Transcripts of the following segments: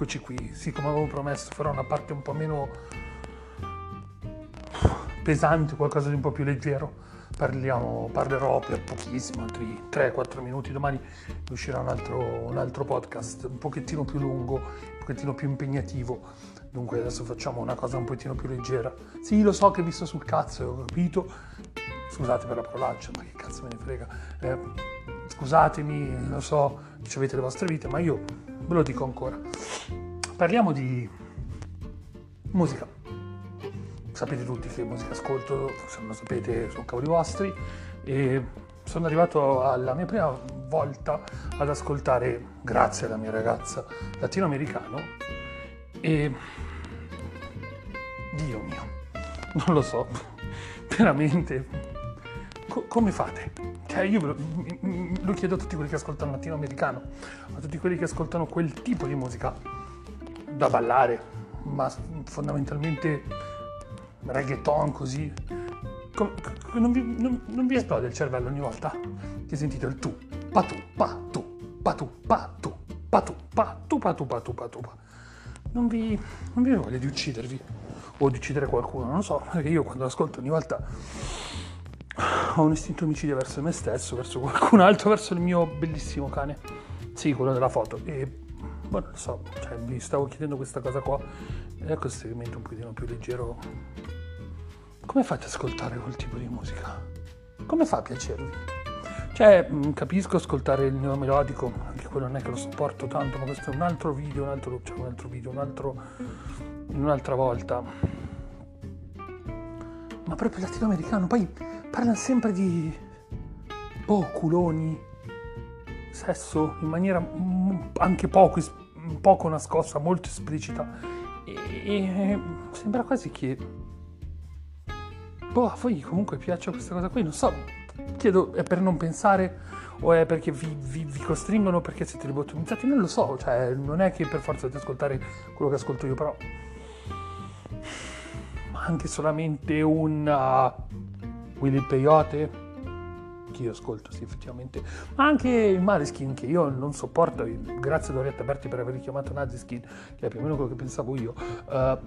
Eccoci qui, sì, come avevo promesso, farò una parte un po' meno pesante, qualcosa di un po' più leggero. Parliamo, parlerò per pochissimo, altri 3-4 minuti. Domani uscirà un altro, un altro podcast un pochettino più lungo, un pochettino più impegnativo. Dunque adesso facciamo una cosa un pochettino più leggera. Sì, lo so che vi sto sul cazzo, ho capito. Scusate per la parolaccia, ma che cazzo me ne frega. Eh, scusatemi, lo so, avete le vostre vite, ma io ve lo dico ancora. Parliamo di musica. Sapete tutti che musica ascolto, se non lo sapete sono cavoli vostri e sono arrivato alla mia prima volta ad ascoltare, grazie alla mia ragazza, latinoamericano e Dio mio, non lo so, veramente, co- come fate? Cioè io lo, lo chiedo a tutti quelli che ascoltano latinoamericano, a tutti quelli che ascoltano quel tipo di musica da ballare, ma fondamentalmente reggaeton così. non, vi, non, non vi esplode il cervello ogni volta che sentite il tu, pa tu, pa tu, pa tu, pa tu, pa tu, pa tu, pa tu, pa tu, pa tu, pa. Non vi, non vi voglia di uccidervi o di uccidere qualcuno, non so, perché io quando ascolto ogni volta ho un istinto omicidio verso me stesso, verso qualcun altro, verso il mio bellissimo cane. Sì, quello della foto. E boh, non lo so, cioè, mi stavo chiedendo questa cosa qua. E ecco questo segmento un pochino più leggero. Come fate ad ascoltare quel tipo di musica? Come fa a piacervi? Cioè, mm, capisco ascoltare il neomelodico, anche quello non è che lo sopporto tanto, ma questo è un altro video, un altro, cioè un altro video, un altro, un'altra volta. Ma proprio latinoamericano, poi parla sempre di boh, culoni, sesso in maniera anche poco, poco nascosta, molto esplicita. E, e sembra quasi che boh, a voi comunque piaccia questa cosa qui, non so. Chiedo, è per non pensare o è perché vi, vi, vi costringono perché siete lobotomizzati? Non lo so, cioè non è che per forza di ascoltare quello che ascolto io, però anche solamente un Willy Peyote che io ascolto, sì, effettivamente, ma anche il Maneskin che io non sopporto, grazie a Dorietta Berti per aver chiamato Naziskin, che è più o meno quello che pensavo io, uh,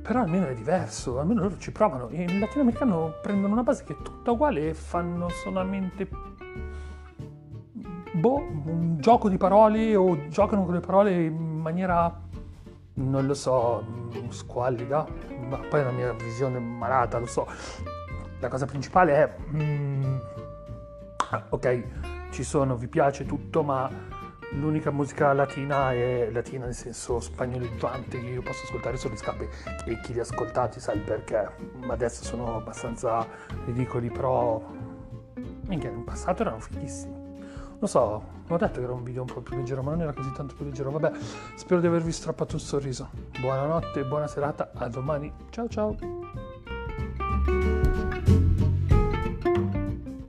però almeno è diverso, almeno loro ci provano, e in latinoamericano prendono una base che è tutta uguale e fanno solamente boh, un gioco di parole o giocano con le parole in maniera non lo so, squallida, ma poi è la mia visione malata, lo so. La cosa principale è, mm, ok, ci sono, vi piace tutto, ma l'unica musica latina è latina nel senso spagnoleggiante che io posso ascoltare solo in scappi e chi li ha ascoltati sa il perché, ma adesso sono abbastanza ridicoli, però minchia, in passato erano fighissimi. Lo so, ho detto che era un video un po' più leggero, ma non era così tanto più leggero. Vabbè, spero di avervi strappato un sorriso. Buonanotte, buona serata, a domani. Ciao ciao.